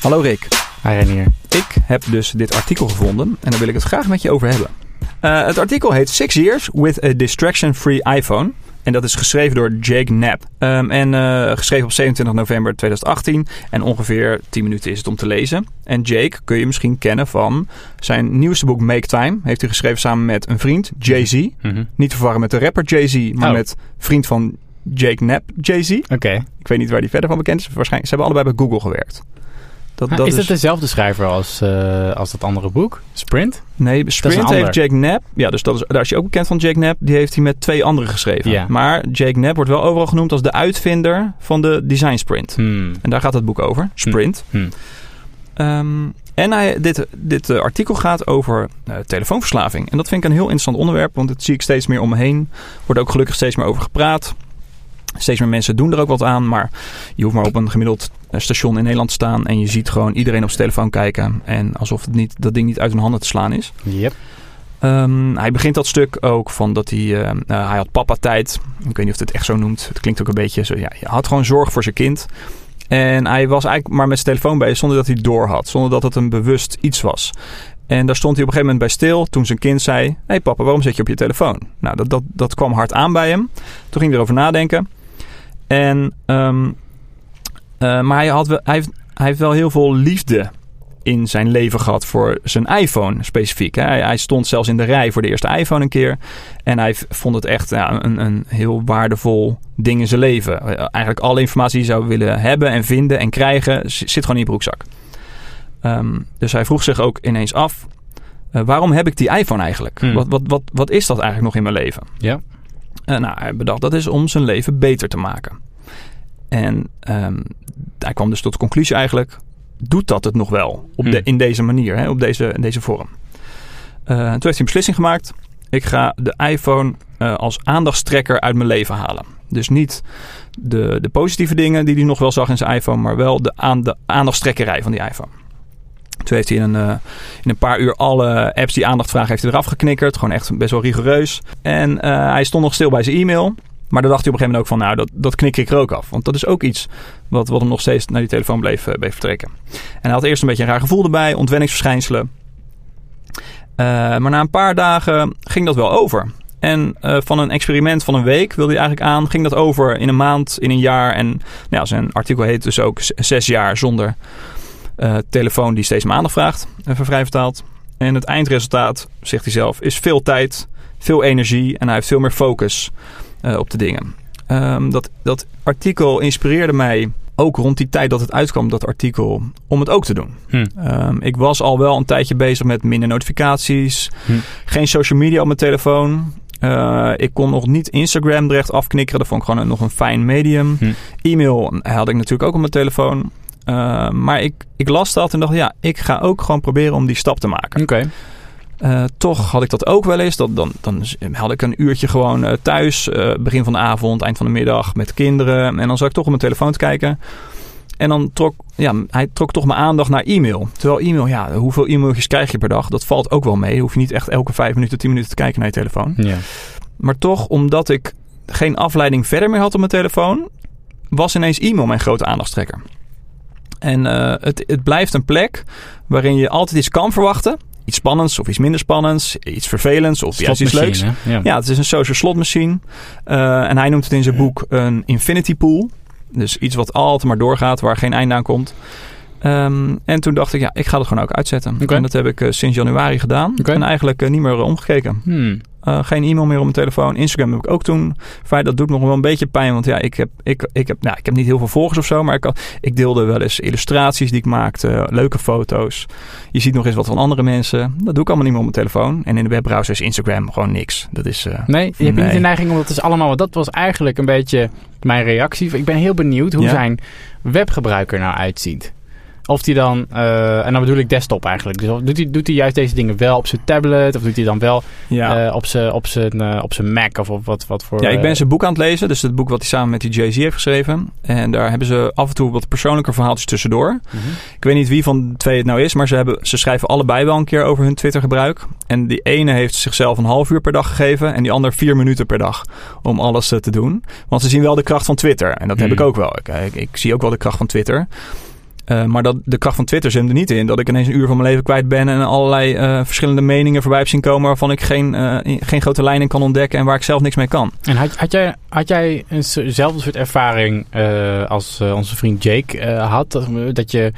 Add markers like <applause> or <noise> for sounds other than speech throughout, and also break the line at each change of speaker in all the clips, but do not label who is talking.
Hallo Rick.
Hi Renier.
Ik heb dus dit artikel gevonden en daar wil ik het graag met je over hebben. Uh, het artikel heet Six Years with a Distraction-Free iPhone. En dat is geschreven door Jake Knapp. Um, en uh, geschreven op 27 november 2018. En ongeveer 10 minuten is het om te lezen. En Jake kun je misschien kennen van zijn nieuwste boek Make Time. Heeft hij geschreven samen met een vriend, Jay-Z. Mm -hmm. Niet te verwarren met de rapper Jay-Z, maar oh. met vriend van Jake Knapp, Jay-Z.
Oké. Okay.
Ik weet niet waar die verder van bekend is. Waarschijnlijk, ze hebben allebei bij Google gewerkt.
Dat, dat is het dezelfde schrijver als, uh, als dat andere boek? Sprint?
Nee, Sprint heeft Jake Knapp. Ja, dus dat is, daar is je ook bekend van Jake Knapp. Die heeft hij met twee anderen geschreven.
Ja.
Maar Jake Knapp wordt wel overal genoemd als de uitvinder van de design sprint.
Hmm.
En daar gaat het boek over. Sprint.
Hmm.
Um, en hij, dit, dit uh, artikel gaat over uh, telefoonverslaving. En dat vind ik een heel interessant onderwerp. Want dat zie ik steeds meer om me heen. Wordt ook gelukkig steeds meer over gepraat. Steeds meer mensen doen er ook wat aan. Maar je hoeft maar op een gemiddeld station in Nederland te staan. En je ziet gewoon iedereen op zijn telefoon kijken. En alsof het niet, dat ding niet uit hun handen te slaan is.
Yep.
Um, hij begint dat stuk ook van dat hij... Uh, hij had papa-tijd. Ik weet niet of het echt zo noemt. Het klinkt ook een beetje zo... Ja, hij had gewoon zorg voor zijn kind. En hij was eigenlijk maar met zijn telefoon bezig zonder dat hij het door had. Zonder dat het een bewust iets was. En daar stond hij op een gegeven moment bij stil toen zijn kind zei... Hé hey papa, waarom zit je op je telefoon? Nou, dat, dat, dat kwam hard aan bij hem. Toen ging hij erover nadenken. En, um, uh, maar hij, had wel, hij, heeft, hij heeft wel heel veel liefde in zijn leven gehad voor zijn iPhone specifiek. Hij, hij, stond zelfs in de rij voor de eerste iPhone een keer. En hij vond het echt ja, een, een heel waardevol ding in zijn leven. Eigenlijk alle informatie die hij zou willen hebben en vinden en krijgen... zit gewoon in je broekzak. Um, dus hij vroeg zich ook ineens af... Uh, waarom heb ik die iPhone eigenlijk?
Hmm.
Wat, wat, wat, wat is dat eigenlijk nog in mijn leven?
Ja.
Uh, nou, hij bedacht dat is om zijn leven beter te maken. En um, hij kwam dus tot de conclusie eigenlijk... doet dat het nog wel op de,
Hmm.
in deze manier, hè, op deze, in deze vorm. Uh, toen heeft hij een beslissing gemaakt. Ik ga de iPhone uh, als aandachtstrekker uit mijn leven halen. Dus niet de, de positieve dingen die hij nog wel zag in zijn iPhone... maar wel de, aan, de aandachtstrekkerij van die iPhone. Toen heeft hij in een, uh, in een paar uur alle apps die aandacht vragen heeft hij eraf geknikkerd. Gewoon echt best wel rigoureus. En uh, hij stond nog stil bij zijn e-mail. Maar daar dacht hij op een gegeven moment ook van, nou, dat, dat knik ik er ook af. Want dat is ook iets wat, wat hem nog steeds naar die telefoon bleef, bleef vertrekken. En hij had eerst een beetje een raar gevoel erbij, ontwenningsverschijnselen. Maar na een paar dagen ging dat wel over. En van een experiment van een week wilde hij eigenlijk aan, ging dat over in een maand, in een jaar. En nou ja, zijn artikel heet dus ook zes jaar zonder uh, telefoon die steeds meer aandacht vraagt, even vrij vertaald. En het eindresultaat, zegt hij zelf, is veel tijd, veel energie en hij heeft veel meer focus uh, op de dingen. Um, dat, dat artikel inspireerde mij ook rond die tijd dat het uitkwam, dat artikel, om het ook te doen.
Hm.
Um, ik was al wel een tijdje bezig met minder notificaties,
hm.
geen social media op mijn telefoon. Uh, ik kon nog niet Instagram er echt afknikkeren. Dat vond ik gewoon nog een fijn medium.
Hm.
E-mail had ik natuurlijk ook op mijn telefoon. Uh, maar ik, ik las dat en dacht, ja, ik ga ook gewoon proberen om die stap te maken.
Oké. Okay.
Uh, toch had ik dat ook wel eens. Dat, dan, dan had ik een uurtje gewoon uh, thuis. Uh, begin van de avond, eind van de middag met kinderen. En dan zat ik toch op mijn telefoon te kijken. En dan trok ja, hij trok toch mijn aandacht naar e-mail. Terwijl e-mail, ja, hoeveel e-mailtjes krijg je per dag? Dat valt ook wel mee. Hoef je niet echt elke vijf minuten, tien minuten te kijken naar je telefoon.
Ja.
Maar toch, omdat ik geen afleiding verder meer had op mijn telefoon... was ineens e-mail mijn grote aandachtstrekker. En uh, het, het blijft een plek waarin je altijd iets kan verwachten iets spannends of iets minder spannends, iets vervelends of juist iets leuks.
Ja.
ja, het is een social slotmachine. Uh, en hij noemt het in zijn boek een infinity pool. Dus iets wat altijd maar doorgaat, waar geen einde aan komt. Um, en toen dacht ik, ja, ik ga het gewoon ook uitzetten.
Okay.
En dat heb ik uh, sinds januari gedaan.
Okay.
En eigenlijk uh, niet meer omgekeken.
Hmm.
Geen e-mail meer op mijn telefoon. Instagram heb ik ook toen. Feit, dat doet nog wel een beetje pijn. Want ja, ik heb, ik, ik heb, nou, ik heb niet heel veel volgers of zo. Maar ik, ik deelde wel eens illustraties die ik maakte. Leuke foto's. Je ziet nog eens wat van andere mensen. Dat doe ik allemaal niet meer op mijn telefoon. En in de webbrowser is Instagram gewoon niks. Dat is...
nee, je hebt nee. niet de neiging om dat is allemaal... Dat was eigenlijk een beetje mijn reactie. Ik ben heel benieuwd hoe ja. zijn webgebruiker nou uitziet. Of die dan, uh, en dan bedoel ik desktop eigenlijk. Dus doet hij, doet hij juist deze dingen wel op zijn tablet? Of doet hij dan wel
ja.
uh, op zijn op zijn uh, op zijn Mac? Of op wat, wat voor.
Ja, ik ben zijn boek aan het lezen. Dus het boek wat hij samen met die Jay-Z heeft geschreven. En daar hebben ze af en toe wat persoonlijke verhaaltjes tussendoor.
Mm-hmm.
Ik weet niet wie van de twee het nou is. Maar ze, hebben, ze schrijven allebei wel een keer over hun Twitter gebruik. En die ene heeft zichzelf een half uur per dag gegeven. En die ander vier minuten per dag. Om alles te doen. Want ze zien wel de kracht van Twitter. En dat
Hmm.
mm. heb ik ook wel. Ik, ik, ik zie ook wel de kracht van Twitter. Uh, maar dat, de kracht van Twitter zit er niet in. Dat ik ineens een uur van mijn leven kwijt ben en allerlei uh, verschillende meningen voorbij heb zien komen waarvan ik geen, uh, geen grote lijnen kan ontdekken en waar ik zelf niks mee kan.
En had, had jij, had jij eenzelfde soort ervaring als onze vriend Jake had? Dat je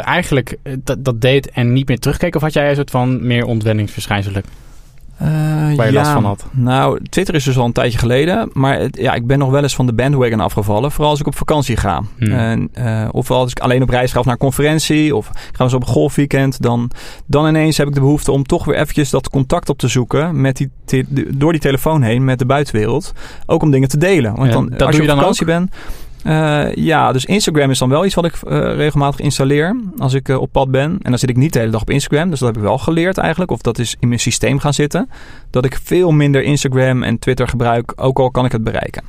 eigenlijk dat, dat deed en niet meer terugkeek? Of had jij een soort van meer ontwenningsverschijnselen?
Uh, Waar je ja, last van had? Nou, Twitter is dus al een tijdje geleden. Maar het, ja, ik ben nog wel eens van de bandwagon afgevallen. Vooral als ik op vakantie ga. Hmm. En, uh, of als ik alleen op reis ga of naar een conferentie. Of ik ga eens op een golfweekend. Dan, dan ineens heb ik de behoefte om toch weer eventjes dat contact op te zoeken. Met die door die telefoon heen met de buitenwereld. Ook om dingen te delen. Want dan,
dat
als
je op
vakantie bent... Uh, ja, dus Instagram is dan wel iets wat ik uh, regelmatig installeer als ik uh, op pad ben. En dan zit ik niet de hele dag op Instagram. Dus dat heb ik wel geleerd eigenlijk. Of dat is in mijn systeem gaan zitten. Dat ik veel minder Instagram en Twitter gebruik. Ook al kan ik het bereiken.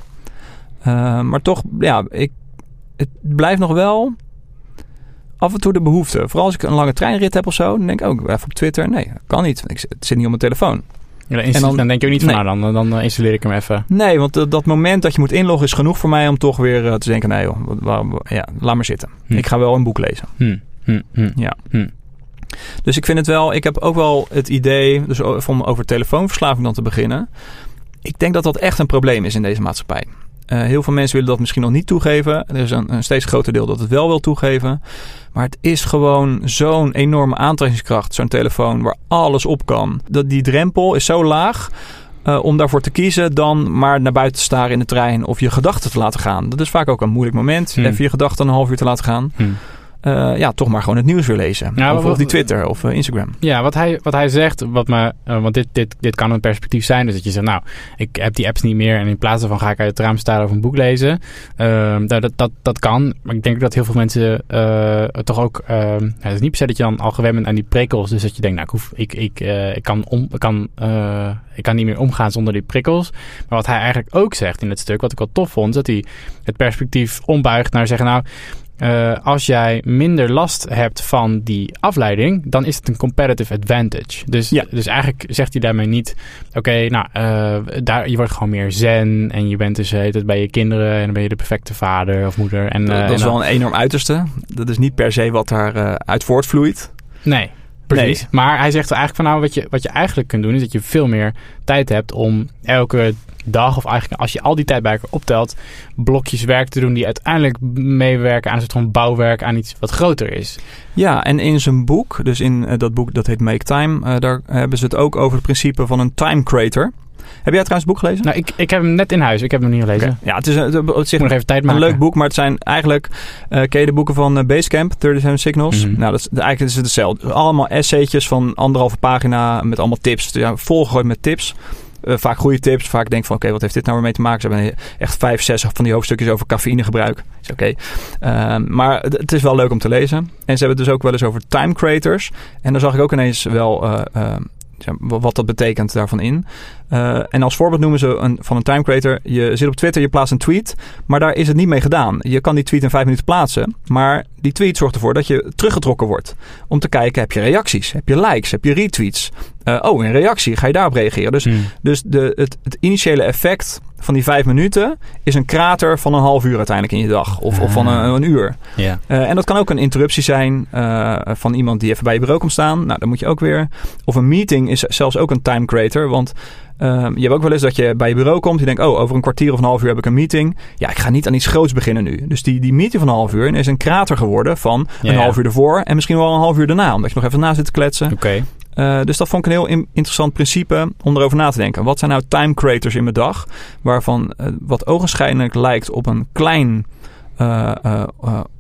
maar toch, ja, ik, het blijft nog wel af en toe de behoefte. Vooral als ik een lange treinrit heb of zo. Dan denk ik ook even op Twitter. Nee, kan niet. Ik, het zit niet op mijn telefoon.
Ja, en dan, dan, denk je ook niet van, nou, dan, dan installeer ik hem even.
Nee, want dat moment dat je moet inloggen is genoeg voor mij om toch weer uh, te denken, nee joh, ja, laat maar zitten. Hm. Ik ga wel een boek lezen.
Hm. Hm. hm.
Ja. Hm. Dus ik vind het wel, ik heb ook wel het idee, dus om over telefoonverslaving dan te beginnen. Ik denk dat dat echt een probleem is in deze maatschappij. Uh, heel veel mensen willen dat misschien nog niet toegeven. Er is een, een, steeds groter deel dat het wel wil toegeven. Maar het is gewoon zo'n enorme aantrekkingskracht, zo'n telefoon waar alles op kan. Dat die drempel is zo laag. Uh, om daarvoor te kiezen dan maar naar buiten te staren in de trein of je gedachten te laten gaan. Dat is vaak ook een moeilijk moment. Hmm. Even je gedachten een half uur te laten gaan. Hmm. Uh, ja, toch maar gewoon het nieuws weer lezen. Ja, of, of die Twitter of uh, Instagram.
Ja, wat hij, wat hij zegt, wat me, uh, want dit, dit, dit kan een perspectief zijn. Dus dat je zegt, nou, ik heb die apps niet meer. En in plaats daarvan ga ik uit het raam staan of een boek lezen. Ehm, nou, dat, dat, dat kan. Maar ik denk dat heel veel mensen toch ook... Ehm, het is niet per se dat je dan al gewend bent aan die prikkels. Dus dat je denkt, nou, ik, hoef, ik, ik, ik, kan, om, ik, kan, ik kan niet meer omgaan zonder die prikkels. Maar wat hij eigenlijk ook zegt in het stuk, wat ik wel tof vond... is dat hij het perspectief ombuigt naar zeggen, nou... Uh, als jij minder last hebt van die afleiding, dan is het een competitive advantage. Dus, ja. dus eigenlijk zegt hij daarmee niet: oké, nou, uh, daar, je wordt gewoon meer zen en je bent dus het bij je kinderen en dan ben je de perfecte vader of moeder. En,
dat,
uh,
dat is wel een enorm uiterste. Dat is niet per se wat daar uit voortvloeit.
Nee. Precies. Nee. Maar hij zegt eigenlijk van nou, wat je, wat je eigenlijk kunt doen, is dat je veel meer tijd hebt om elke dag, of eigenlijk als je al die tijd bij elkaar optelt, blokjes werk te doen die uiteindelijk meewerken aan een soort van bouwwerk aan iets wat groter is.
Ja, en in zijn boek, dus in uh, dat boek dat heet Make Time, uh, daar hebben ze het ook over het principe van een time creator. Heb jij trouwens het boek gelezen?
Nou, ik, ik heb hem net in huis. Ik heb hem nog niet gelezen. Okay.
Ja, het is een, het,
het nog even tijd maken.
een leuk boek, maar het zijn eigenlijk... Uh, ken je de boeken van uh, Basecamp, 37 Signals? Mm -hmm. Nou, dat is, eigenlijk is het hetzelfde. Allemaal essaytjes van anderhalve pagina met allemaal tips. Ja, volgegooid met tips. Uh, vaak goede tips. Vaak denk van, oké, wat heeft dit nou weer mee te maken? Ze hebben echt vijf, zes van die hoofdstukjes over cafeïnegebruik. Is oké. Uh, maar het is wel leuk om te lezen. En ze hebben het dus ook wel eens over time creators. En daar zag ik ook ineens wel... Uh, wat dat betekent daarvan in. Uh, en als voorbeeld noemen ze een, van een time creator. Je zit op Twitter, je plaatst een tweet. Maar daar is het niet mee gedaan. Je kan die tweet in vijf minuten plaatsen. Maar die tweet zorgt ervoor dat je teruggetrokken wordt. Om te kijken, heb je reacties? Heb je likes? Heb je retweets? Uh, oh, een reactie. Ga je daarop reageren? Dus, hmm. dus de, het, het initiële effect van die vijf minuten is een krater van een half uur uiteindelijk in je dag. Of, ah. of van een, een uur. Uh, en dat kan ook een interruptie zijn uh, van iemand die even bij je bureau komt staan. Nou, dan moet je ook weer. Of een meeting is zelfs ook een time creator. Want Um, je hebt ook wel eens dat je bij je bureau komt. Je denkt, oh, over een kwartier of een half uur heb ik een meeting. Ja, ik ga niet aan iets groots beginnen nu. Dus die, die meeting van een half uur is een krater geworden van ja, een half uur ervoor. En misschien wel een half uur daarna. Omdat je nog even na zit te kletsen.
Oké. Okay.
Uh, dus dat vond ik een heel in interessant principe om erover na te denken. Wat zijn nou time creators in mijn dag? Waarvan uh, wat ogenschijnlijk lijkt op een klein, uh,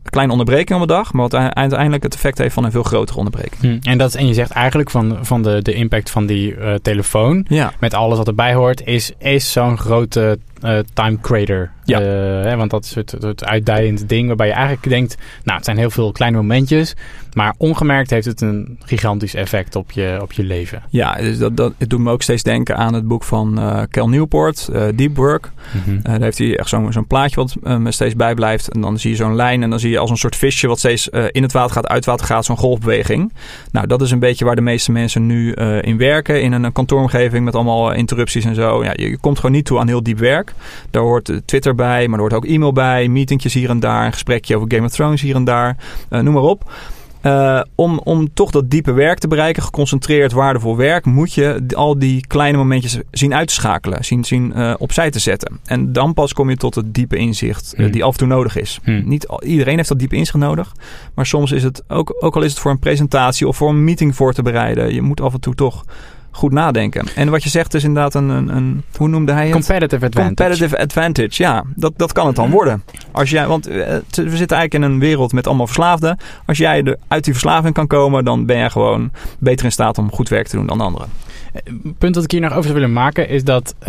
kleine onderbreking op een dag. Maar wat uiteindelijk het effect heeft van een veel grotere onderbreking.
Hm. En, dat, en je zegt eigenlijk van, van de, de impact van die telefoon.
Ja.
Met alles wat erbij hoort. Is, is zo'n grote uh, time creator.
Ja.
Uh, hè, want dat is het, het uitdijend ding waarbij je eigenlijk denkt... nou, het zijn heel veel kleine momentjes... maar ongemerkt heeft het een gigantisch effect op je, op je leven.
Ja, dus dat, dat, het doet me ook steeds denken aan het boek van uh, Cal Newport, Deep Work. Mm -hmm. daar heeft hij echt zo'n zo'n plaatje wat me steeds bijblijft. En dan zie je zo'n lijn en dan zie je je als een soort visje wat steeds uh, in het water gaat, uit water gaat, zo'n golfbeweging. Nou, dat is een beetje waar de meeste mensen nu uh, in werken. In een kantooromgeving met allemaal interrupties en zo. Ja, je komt gewoon niet toe aan heel diep werk. Daar hoort Twitter bij, maar er hoort ook e-mail bij, meetingjes hier en daar, een gesprekje over Game of Thrones hier en daar, noem maar op. Uh, om, om toch dat diepe werk te bereiken, geconcentreerd waardevol werk, moet je al die kleine momentjes zien uit te schakelen, zien, zien uh, opzij te zetten. En dan pas kom je tot het diepe inzicht uh, die af en toe nodig is.
Hmm.
Niet al, iedereen heeft dat diepe inzicht nodig, maar soms is het ook, ook al is het voor een presentatie of voor een meeting voor te bereiden, je moet af en toe toch goed nadenken. En wat je zegt is inderdaad een, een, een hoe noemde hij het?
Competitive advantage.
Competitive advantage, ja. Dat, dat kan het dan worden. Als jij, want uh, we zitten eigenlijk in een wereld met allemaal verslaafden. Als jij er uit die verslaving kan komen, dan ben jij gewoon beter in staat om goed werk te doen dan anderen.
Het punt dat ik hier nog over zou willen maken is dat uh,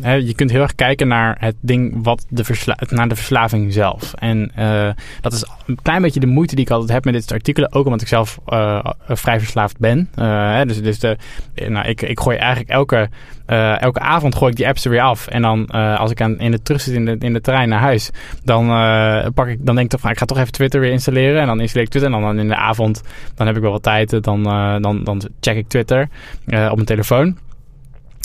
hè, je kunt heel erg kijken naar het ding wat de naar de verslaving zelf. En uh, dat is een klein beetje de moeite die ik altijd heb met dit soort artikelen. Ook omdat ik zelf uh, vrij verslaafd ben. Dus dus nou, ik, ik gooi eigenlijk elke, elke avond gooi ik die apps er weer af. En dan als ik aan, in de terug zit in de, in de trein naar huis, dan, pak ik, dan denk ik toch van ik ga toch even Twitter weer installeren. En dan installeer ik Twitter. En dan in de avond, dan heb ik wel wat tijd. Dan, dan, dan check ik Twitter uh, op mijn telefoon.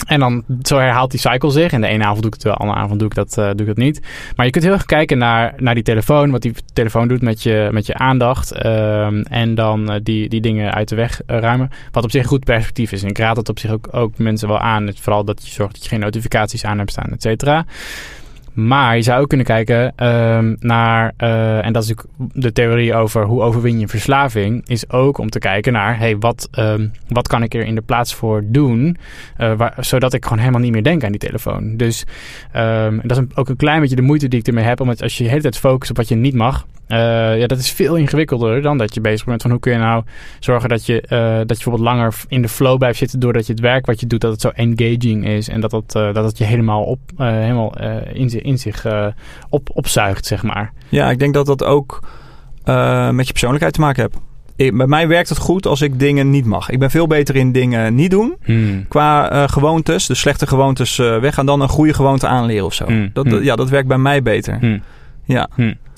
En dan zo herhaalt die cycle zich. En de ene avond doe ik het wel, de andere avond doe ik dat, uh, doe ik dat niet. Maar je kunt heel erg kijken naar, naar die telefoon. Wat die telefoon doet met je, met je aandacht. Uh, en dan uh, die, die dingen uit de weg ruimen. Wat op zich een goed perspectief is. En ik raad het op zich ook, ook mensen wel aan. Vooral dat je zorgt dat je geen notificaties aan hebt staan, et cetera. Maar je zou ook kunnen kijken um, naar, uh, en dat is natuurlijk de theorie over hoe overwin je verslaving, is ook om te kijken naar, hey, wat, um, wat kan ik er in de plaats voor doen, waar, zodat ik gewoon helemaal niet meer denk aan die telefoon. Dus um, dat is ook een klein beetje de moeite die ik ermee heb, omdat als je de hele tijd focust op wat je niet mag, uh, ja, dat is veel ingewikkelder dan dat je bezig bent van hoe kun je nou zorgen dat je, uh, dat je bijvoorbeeld langer in de flow blijft zitten doordat je het werk wat je doet, dat het zo engaging is en dat het, uh, dat het je helemaal, op, helemaal in, in zich op, opzuigt, zeg maar.
Ja, ik denk dat dat ook met je persoonlijkheid te maken heeft. Ik, bij mij werkt het goed als ik dingen niet mag. Ik ben veel beter in dingen niet doen.
Hmm.
Qua gewoontes, de slechte gewoontes weggaan, dan een goede gewoonte aanleren of zo.
Hmm.
Dat,
hmm.
ja, dat werkt bij mij beter. Ja.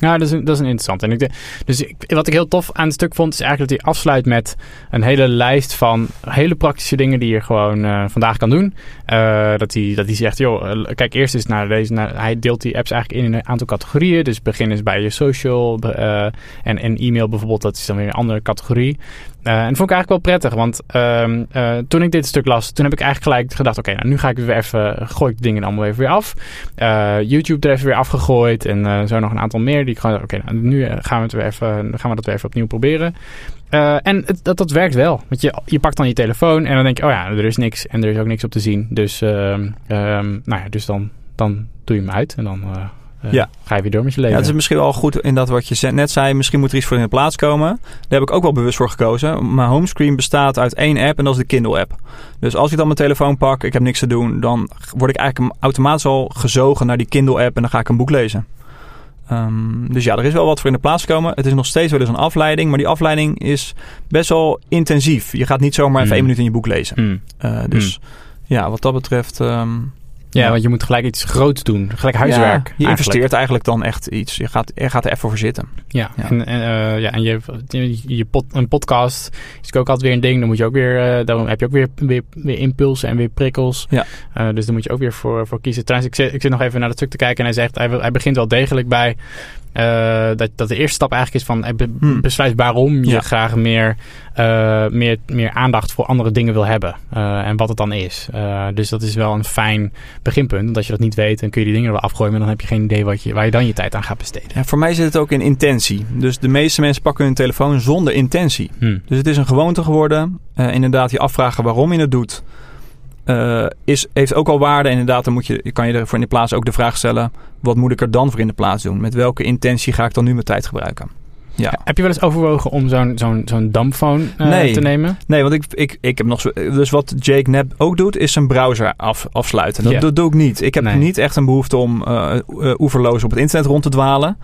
Ja, dat is, een, dat is een interessant. En ik, dus ik, wat ik heel tof aan het stuk vond, is eigenlijk dat hij afsluit met een hele lijst van hele praktische dingen die je gewoon uh, vandaag kan doen. Uh, dat, hij, dat hij zegt, joh, kijk eerst eens naar deze. Naar, hij deelt die apps eigenlijk in een aantal categorieën. Dus begin eens bij je social en, en e-mail bijvoorbeeld, dat is dan weer een andere categorie. En dat vond ik eigenlijk wel prettig, want uh, toen ik dit stuk las, toen heb ik eigenlijk gelijk gedacht: oké, nou nu ga ik weer even, gooi ik dingen allemaal even weer af. YouTube er even weer afgegooid en zo nog een aantal meer. Die ik gewoon, oké, okay, nou, nu gaan we, het weer even, gaan we dat weer even opnieuw proberen. en het, dat, dat werkt wel. Want je, je pakt dan je telefoon en dan denk je: oh ja, er is niks en er is ook niks op te zien. Dus, ehm, nou ja, dus dan, dan doe je hem uit en dan. Uh,
ja.
Ga je weer door met je leven.
Ja, het is misschien wel goed in dat wat je net zei. Misschien moet er iets voor in de plaats komen. Daar heb ik ook wel bewust voor gekozen. Mijn homescreen bestaat uit één app en dat is de Kindle app. Dus als ik dan mijn telefoon pak, ik heb niks te doen, dan word ik eigenlijk automatisch al gezogen naar die Kindle app en dan ga ik een boek lezen. Um, dus ja, er is wel wat voor in de plaats gekomen. Het is nog steeds wel eens een afleiding, maar die afleiding is best wel intensief. Je gaat niet zomaar even
Mm.
één minuut in je boek lezen.
Mm.
Uh, dus ja, wat dat betreft. Um,
ja, want je moet gelijk iets groots doen. Gelijk huiswerk.
Ja, je
eigenlijk.
investeert eigenlijk dan echt iets. Je gaat, je gaat er even voor zitten.
Ja,
Ja.
en, en, uh, ja, en je, je, pod, een podcast is ook altijd weer een ding. Dan moet je ook weer, uh, dan heb je ook weer, weer, weer impulsen en weer prikkels.
Ja.
Uh, dus daar moet je ook weer voor, voor kiezen. Trouwens, ik zit, ik zit nog even naar dat stuk te kijken en hij zegt, hij, hij begint wel degelijk bij uh, dat, dat de eerste stap eigenlijk is van be,
Hmm.
besluit waarom je
Ja.
graag meer, uh, meer, meer aandacht voor andere dingen wil hebben. Uh, en wat het dan is. Dus dat is wel een fijn beginpunt. Want als je dat niet weet, dan kun je die dingen er wel afgooien. Maar dan heb je geen idee wat je, waar je dan je tijd aan gaat besteden.
Ja, voor mij zit het ook in intentie. Dus de meeste mensen pakken hun telefoon zonder intentie.
Hmm.
Dus het is een gewoonte geworden. Inderdaad, je afvragen waarom je het doet. Uh, is, heeft ook al waarde. Inderdaad, dan moet je, kan je er voor in de plaats ook de vraag stellen: wat moet ik er dan voor in de plaats doen? Met welke intentie ga ik dan nu mijn tijd gebruiken? Ja.
Heb je wel eens overwogen om zo'n zo'n zo'n dampphone uh,
Nee.
te nemen?
Nee, want ik, ik, ik heb nog zo. Dus wat Jake Knapp ook doet, is zijn browser af, afsluiten. Dat, doe ik niet. Ik heb
Nee.
niet echt een behoefte om uh, oeverloos op het internet rond te dwalen.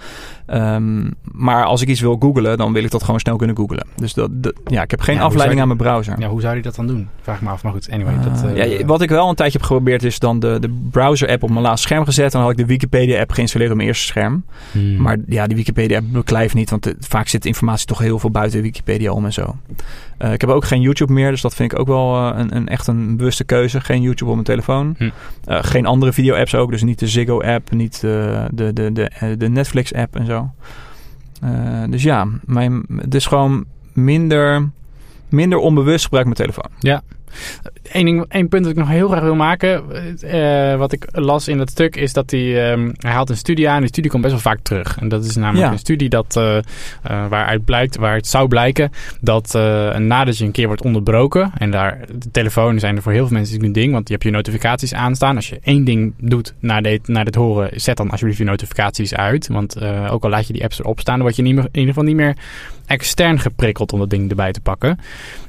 Ehm, maar als ik iets wil googlen, dan wil ik dat gewoon snel kunnen googlen. Dus dat, dat ja, ik heb geen
Ja,
afleiding aan mijn browser.
Ja, hoe zou hij dat dan doen? Vraag me af. Maar goed, anyway. dat,
Uh,
eh,
ja, wat ik wel een tijdje heb geprobeerd is dan de, de browser-app op mijn laatste scherm gezet. En dan had ik de Wikipedia-app geïnstalleerd op mijn eerste scherm.
hmm.
Maar ja, die Wikipedia-app beklijft niet, want eh, vaak zit informatie toch heel veel buiten Wikipedia om en zo. Uh, ik heb ook geen YouTube meer, dus dat vind ik ook wel uh, een, een, echt een bewuste keuze. Geen YouTube op mijn telefoon.
Hm.
Geen andere video-apps ook, dus niet de Ziggo-app, niet de, de, de, de, de Netflix-app en zo. Uh, dus ja, mijn, het is gewoon minder, minder onbewust gebruik mijn telefoon.
Ja. Eén, ding, één punt dat ik nog heel graag wil maken. Uh, wat ik las in dat stuk is dat hij... Um, hij haalt een studie aan. Die studie komt best wel vaak terug. En dat is namelijk ja. een studie dat, uh, uh, waaruit blijkt... waar het zou blijken dat nadat je een keer wordt onderbroken... en daar de telefoon zijn er voor heel veel mensen een ding... want je hebt je notificaties aanstaan. Als je één ding doet na dit, na dit horen... zet dan alsjeblieft je notificaties uit. Want ook al laat je die apps erop staan... dan word je in ieder geval niet meer extern geprikkeld... om dat ding erbij te pakken.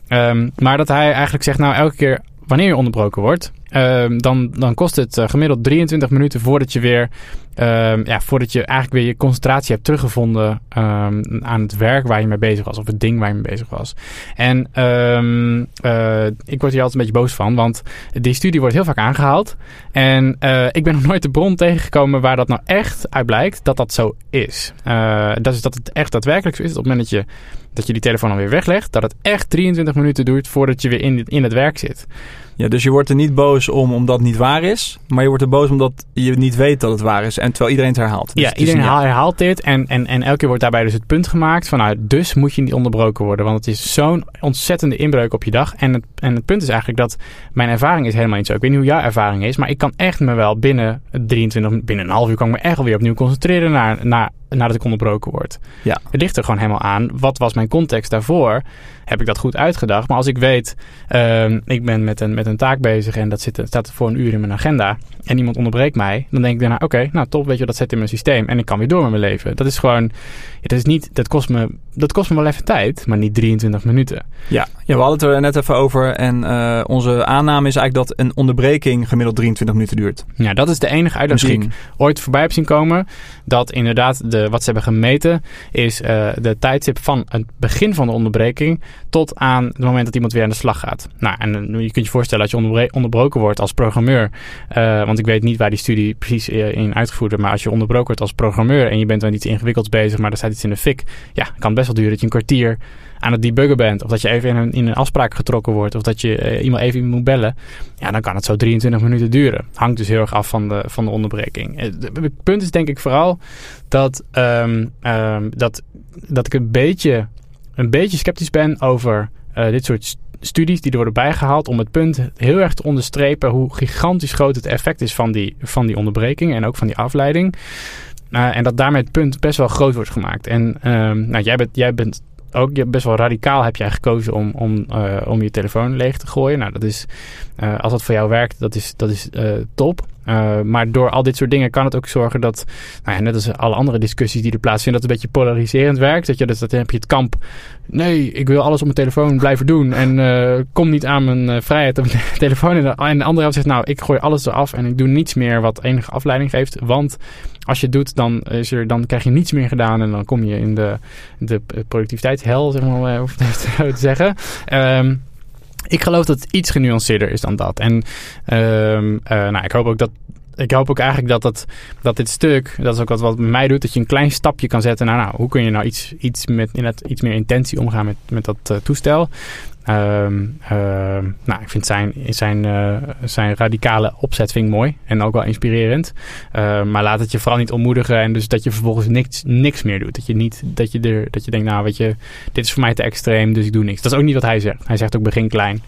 Um, maar dat hij eigenlijk zegt, nou elke keer wanneer je onderbroken wordt, um, dan, dan kost het uh, gemiddeld 23 minuten voordat je weer, um, ja, voordat je eigenlijk weer je concentratie hebt teruggevonden aan het werk waar je mee bezig was of het ding waar je mee bezig was. En uh, ik word hier altijd een beetje boos van, want die studie wordt heel vaak aangehaald en uh, ik ben nog nooit de bron tegengekomen waar dat nou echt uit blijkt dat dat zo is. Uh, dat is dat het echt daadwerkelijk zo is. Op het moment dat je dat je die telefoon dan weer weglegt, dat het echt 23 minuten duurt voordat je weer in, in het werk zit.
Ja, dus je wordt er niet boos om omdat het niet waar is, maar je wordt er boos omdat je niet weet dat het waar is terwijl iedereen het herhaalt.
Dus ja, iedereen ja. herhaalt dit en, en, en elke keer wordt daarbij dus het punt gemaakt van nou, dus moet je niet onderbroken worden, want het is zo'n ontzettende inbreuk op je dag. En het, en het punt is eigenlijk dat mijn ervaring is helemaal niet zo. Ik weet niet hoe jouw ervaring is, maar ik kan echt me wel binnen 23, binnen een half uur kan ik me echt alweer opnieuw concentreren naar, naar nadat ik onderbroken word.
Ja.
Het ligt er gewoon helemaal aan. Wat was mijn context daarvoor? Heb ik dat goed uitgedacht? Maar als ik weet, uh, ik ben met een, met een taak bezig en dat zit, staat voor een uur in mijn agenda en iemand onderbreekt mij, dan denk ik daarna, oké, okay, nou top, weet je, dat zet in mijn systeem en ik kan weer door met mijn leven. Dat is gewoon, dat is niet, dat kost me, dat kost me wel even tijd, maar niet 23 minuten.
Ja, ja we hadden het er net even over en uh, onze aanname is eigenlijk dat een onderbreking gemiddeld 23 minuten duurt.
Ja, dat is de enige uitdaging die ik ooit voorbij heb zien komen. Dat inderdaad, de, wat ze hebben gemeten, is uh, de tijdstip van het begin van de onderbreking tot aan het moment dat iemand weer aan de slag gaat. Nou, en uh, je kunt je voorstellen dat je onderbroken wordt als programmeur. Want ik weet niet waar die studie precies in uitgevoerd wordt. Maar als je onderbroken wordt als programmeur en je bent dan iets ingewikkelds bezig, maar er staat iets in de fik. Ja, kan het best wel duren dat je een kwartier aan het debuggen bent. Of dat je even in een, in een afspraak getrokken wordt. Of dat je uh, iemand even moet bellen. Ja, dan kan het zo 23 minuten duren. Hangt dus heel erg af van de, van de onderbreking. Het punt is denk ik vooral dat, um, um, dat, dat ik een beetje, een beetje sceptisch ben over uh, dit soort studies die er worden bijgehaald om het punt heel erg te onderstrepen hoe gigantisch groot het effect is van die, van die onderbreking en ook van die afleiding. Uh, en dat daarmee het punt best wel groot wordt gemaakt. En um, nou, jij, bent, jij bent ook best wel radicaal heb jij gekozen om, om, uh, om je telefoon leeg te gooien. Nou, dat is, uh, als dat voor jou werkt, dat is, dat is uh, top. maar door al dit soort dingen kan het ook zorgen dat, nou ja, net als alle andere discussies die er plaatsvinden, dat het een beetje polariserend werkt. Dat je, dus, dat heb je het kamp, nee, ik wil alles op mijn telefoon blijven doen en kom niet aan mijn vrijheid op mijn <laughs> telefoon. En de, andere helft zegt, nou, ik gooi alles eraf en ik doe niets meer wat enige afleiding geeft, want als je het doet, dan, is er, dan krijg je niets meer gedaan en dan kom je in de, de productiviteitshel, zeg maar, hoe <laughs> te zeggen. Um, ik geloof dat het iets genuanceerder is dan dat. En um, uh, nou, ik hoop ook dat. Ik hoop ook eigenlijk dat, dat, dit stuk, dat is ook wat, wat mij doet, dat je een klein stapje kan zetten naar, nou, hoe kun je nou iets, iets, met, iets meer intentie omgaan met, met dat uh, toestel. Um, uh, nou, ik vind zijn, zijn, uh, zijn radicale opzet mooi en ook wel inspirerend. Uh, maar laat het je vooral niet ontmoedigen en dus dat je vervolgens niks, niks meer doet. Dat je niet, dat je er, dat je denkt, nou weet je, dit is voor mij te extreem, dus ik doe niks. Dat is ook niet wat hij zegt. Hij zegt ook begin klein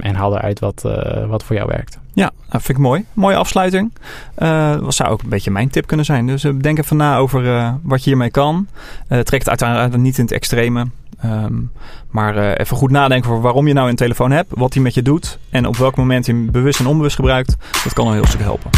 en haal eruit wat, uh, wat voor jou werkt.
Ja, dat vind ik mooi. Mooie afsluiting. Uh, dat zou ook een beetje mijn tip kunnen zijn. Dus uh, denk even na over uh, wat je hiermee kan. trek het uiteraard niet in het extreme. Um, maar uh, even goed nadenken over waarom je nou een telefoon hebt, wat die met je doet en op welk moment je hem bewust en onbewust gebruikt. Dat kan een heel stuk helpen.